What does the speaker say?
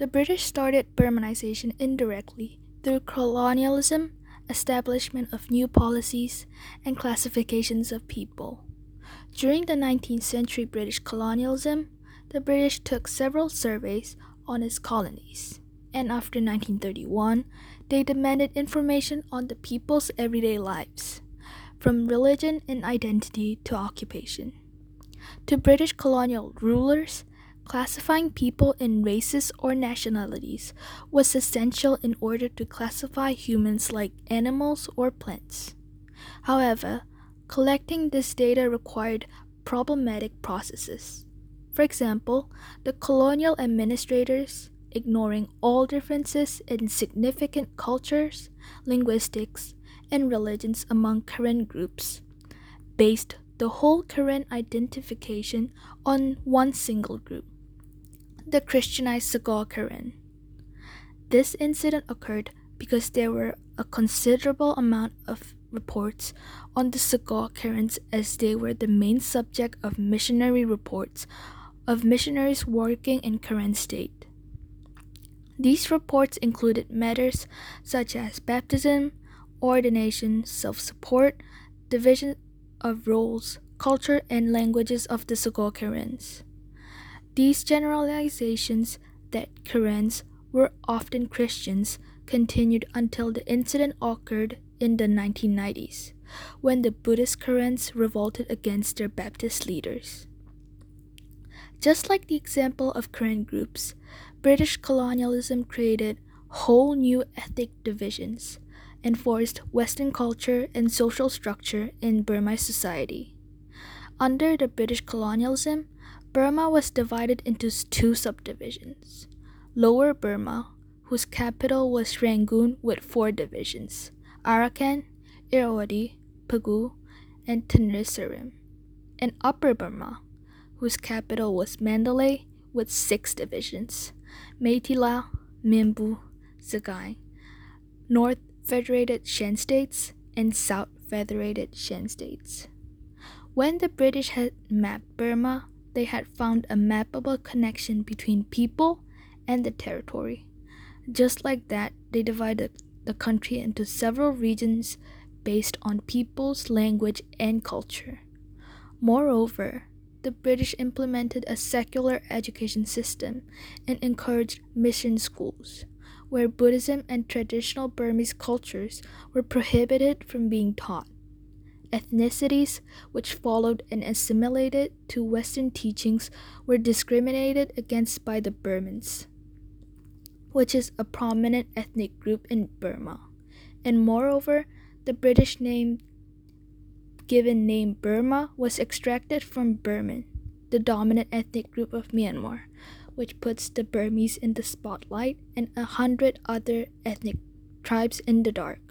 The British started Burmanization indirectly through colonialism, establishment of new policies, and classifications of people. During the 19th century British colonialism, the British took several surveys on its colonies, and after 1931, they demanded information on the people's everyday lives, from religion and identity to occupation. To British colonial rulers, classifying people in races or nationalities was essential in order to classify humans like animals or plants. However, collecting this data required problematic processes. For example, the colonial administrators, ignoring all differences in significant cultures, linguistics, and religions among Karen groups, based the whole Karen identification on one single group, the Christianized Sgaw Karen. This incident occurred because there were a considerable amount of reports on the Sgaw Karens as they were the main subject of missionary reports of missionaries working in Karen state. These reports included matters such as baptism, ordination, self support, division of roles, culture, and languages of the Sgaw Karens. These generalizations that Karens were often Christians continued until the incident occurred in the 1990s, when the Buddhist Karens revolted against their Baptist leaders. Just like the example of Karen groups, British colonialism created whole new ethnic divisions, enforced Western culture and social structure in Burmese society. Under the British colonialism, Burma was divided into two subdivisions Lower Burma, whose capital was Rangoon with four divisions Arakan, Irrawaddy, Pegu, and Tenasserim, and Upper Burma, whose capital was Mandalay with six divisions Meiktila, Minbu, Sagaing, North Federated Shan States, and South Federated Shan States. When the British had mapped Burma, they had found a mappable connection between people and the territory. Just like that, they divided the country into several regions based on people's language and culture. Moreover, the British implemented a secular education system and encouraged mission schools, where Buddhism and traditional Burmese cultures were prohibited from being taught. Ethnicities which followed and assimilated to Western teachings were discriminated against by the Burmans, which is a prominent ethnic group in Burma. And moreover, the British name given name Burma was extracted from Burman, the dominant ethnic group of Myanmar, which puts the Burmese in the spotlight and a hundred other ethnic tribes in the dark.